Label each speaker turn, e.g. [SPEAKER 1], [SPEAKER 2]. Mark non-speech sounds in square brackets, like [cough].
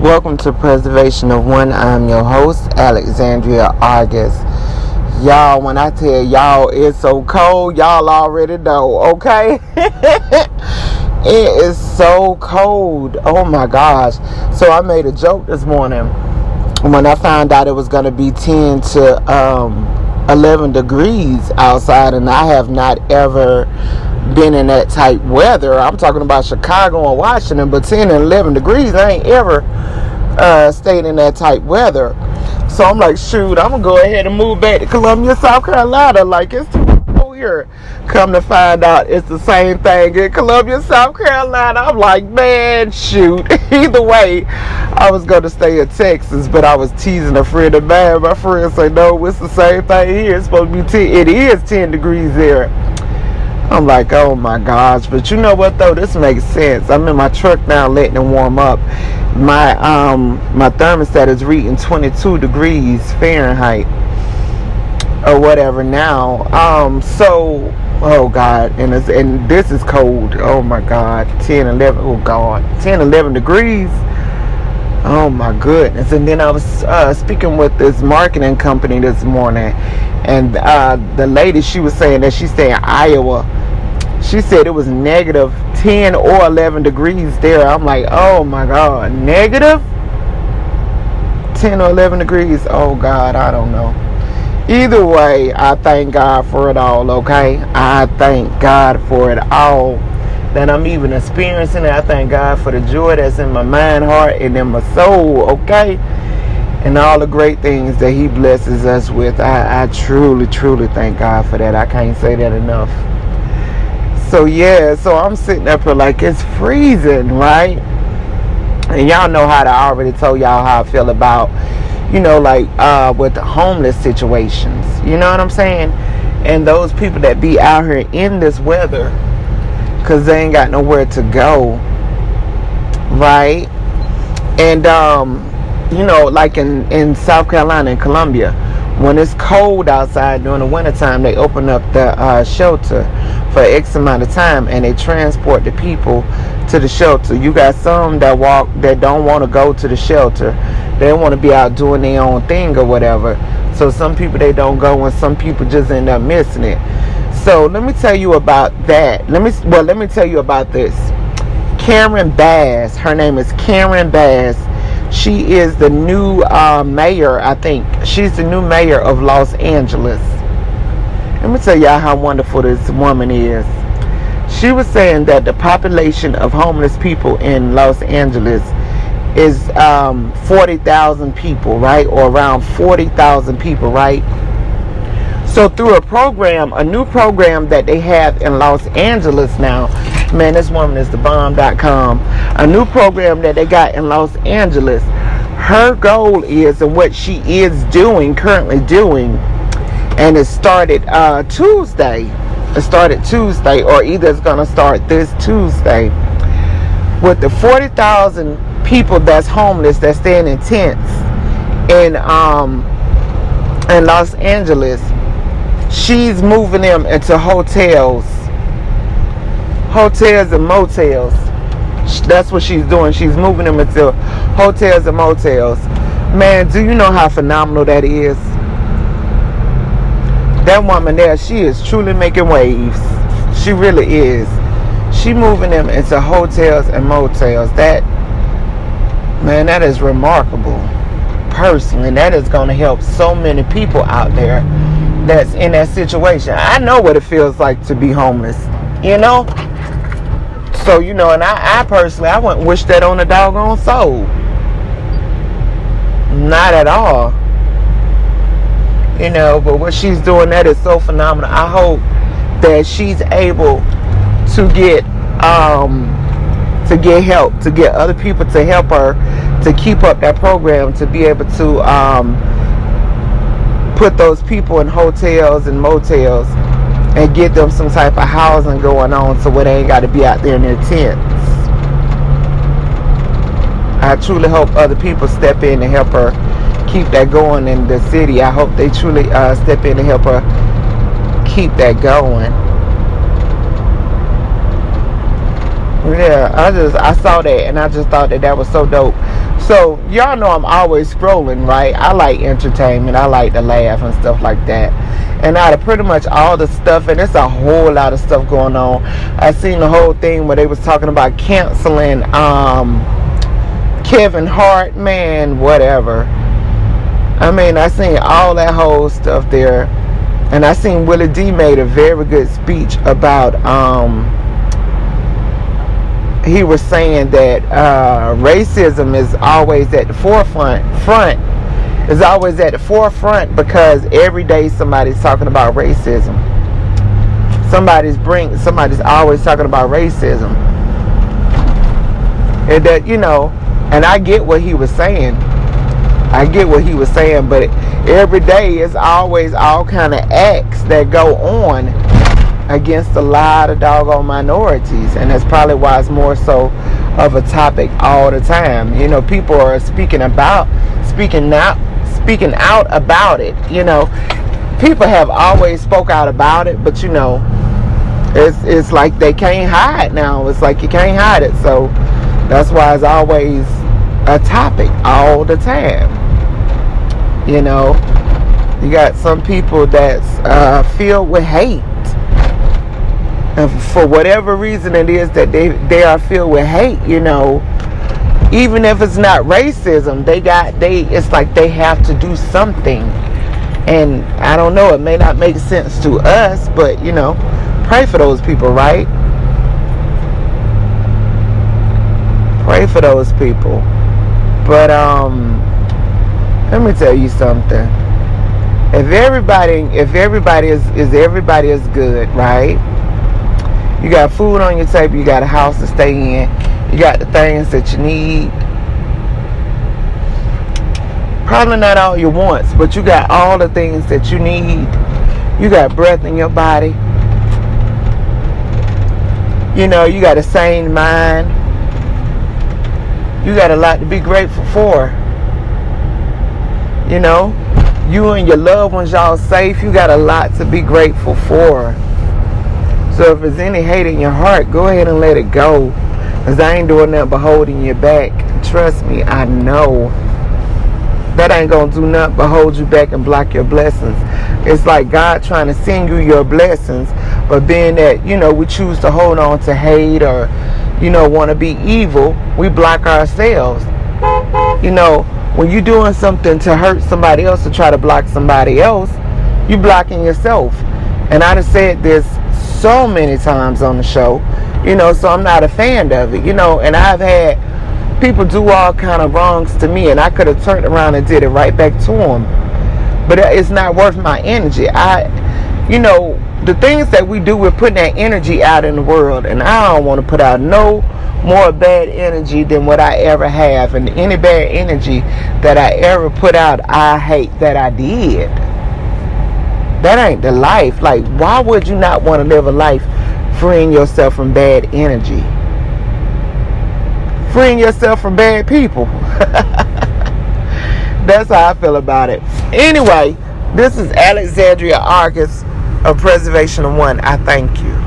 [SPEAKER 1] Welcome to Preservation of One. I'm your host, Alexandria August. Y'all, when I tell y'all it's so cold, y'all already know, okay? [laughs] it is so cold. Oh my gosh. So I made a joke this morning when I found out it was going to be 10 to um, 11 degrees outside, and I have not ever been in that type weather. I'm talking about Chicago and Washington, but 10 and 11 degrees, I ain't ever uh, stayed in that type weather. So I'm like, shoot, I'm gonna go ahead and move back to Columbia, South Carolina. Like it's too cold here. Come to find out, it's the same thing in Columbia, South Carolina. I'm like, man, shoot. [laughs] Either way, I was gonna stay in Texas, but I was teasing a friend of mine. My friend said, no, it's the same thing here. It's supposed to be 10. It is 10 degrees there. I'm like, oh my gosh. But you know what though? This makes sense. I'm in my truck now letting it warm up. My um my thermostat is reading 22 degrees Fahrenheit or whatever now. Um so oh god and it's and this is cold. Oh my god. 10 11 oh god. 10 11 degrees. Oh my goodness. And then I was uh, speaking with this marketing company this morning and uh, the lady she was saying that she's saying Iowa she said it was negative 10 or 11 degrees there. I'm like, oh my God, negative 10 or 11 degrees. Oh God, I don't know. Either way, I thank God for it all, okay? I thank God for it all that I'm even experiencing it. I thank God for the joy that's in my mind, heart, and in my soul, okay? And all the great things that He blesses us with. I, I truly, truly thank God for that. I can't say that enough. So yeah, so I'm sitting up here like it's freezing, right? And y'all know how to, I already told y'all how I feel about, you know, like uh, with the homeless situations. You know what I'm saying? And those people that be out here in this weather because they ain't got nowhere to go, right? And um, you know, like in in South Carolina and Columbia, when it's cold outside during the wintertime, they open up the uh, shelter for X amount of time and they transport the people to the shelter. You got some that walk that don't want to go to the shelter. They want to be out doing their own thing or whatever. So some people they don't go and some people just end up missing it. So let me tell you about that. Let me well let me tell you about this. Karen Bass, her name is Karen Bass. She is the new uh, mayor, I think. She's the new mayor of Los Angeles. Let me tell y'all how wonderful this woman is. She was saying that the population of homeless people in Los Angeles is um, 40,000 people, right? Or around 40,000 people, right? So through a program, a new program that they have in Los Angeles now, man, this woman is the bomb.com. A new program that they got in Los Angeles. Her goal is, and what she is doing, currently doing, and it started uh, Tuesday. It started Tuesday, or either it's gonna start this Tuesday with the forty thousand people that's homeless that's staying in tents in um in Los Angeles. She's moving them into hotels, hotels and motels. That's what she's doing. She's moving them into hotels and motels. Man, do you know how phenomenal that is? That woman there, she is truly making waves. She really is. She moving them into hotels and motels. That man, that is remarkable. Personally, that is going to help so many people out there that's in that situation. I know what it feels like to be homeless. You know. So you know, and I, I personally, I wouldn't wish that on a doggone soul. Not at all you know but what she's doing that is so phenomenal. I hope that she's able to get um to get help to get other people to help her to keep up that program to be able to um put those people in hotels and motels and get them some type of housing going on so where they ain't got to be out there in their tents. I truly hope other people step in and help her keep that going in the city. I hope they truly uh, step in and help her keep that going. Yeah, I just I saw that and I just thought that that was so dope. So y'all know I'm always scrolling, right? I like entertainment. I like to laugh and stuff like that. And out of pretty much all the stuff, and it's a whole lot of stuff going on. I seen the whole thing where they was talking about canceling um, Kevin Hart, man, whatever. I mean, I seen all that whole stuff there, and I seen Willie D made a very good speech about. Um, he was saying that uh, racism is always at the forefront. Front is always at the forefront because every day somebody's talking about racism. Somebody's bring somebody's always talking about racism. And that you know, and I get what he was saying. I get what he was saying, but every day is always all kind of acts that go on against a lot of doggone minorities, and that's probably why it's more so of a topic all the time. You know, people are speaking about, speaking out, speaking out about it. You know, people have always spoke out about it, but you know, it's it's like they can't hide now. It's like you can't hide it, so that's why it's always a topic all the time. You know, you got some people that's uh, filled with hate. And for whatever reason it is that they they are filled with hate you know. Even if it's not racism they got they it's like they have to do something. And i don't know it may not make sense to us but you know pray for those people right? Pray for those people. But um let me tell you something if everybody if everybody is is everybody is good right you got food on your table. You got a house to stay in. You got the things that you need. Probably not all your wants, but you got all the things that you need. You got breath in your body. You know, you got a sane mind. You got a lot to be grateful for. You know, you and your loved ones, y'all safe. You got a lot to be grateful for. So if there's any hate in your heart, go ahead and let it go. Because I ain't doing nothing but holding you back. Trust me, I know. That ain't going to do nothing but hold you back and block your blessings. It's like God trying to send you your blessings. But being that, you know, we choose to hold on to hate or, you know, want to be evil, we block ourselves. You know, when you're doing something to hurt somebody else or try to block somebody else, you're blocking yourself. And I have said this so many times on the show, you know, so I'm not a fan of it, you know, and I've had people do all kind of wrongs to me and I could have turned around and did it right back to them. But it's not worth my energy. I you know, the things that we do, we're putting that energy out in the world and I don't want to put out no more bad energy than what I ever have and any bad energy that I ever put out, I hate that I did. That ain't the life. Like, why would you not want to live a life freeing yourself from bad energy? Freeing yourself from bad people. [laughs] That's how I feel about it. Anyway, this is Alexandria Argus of Preservation One. I thank you.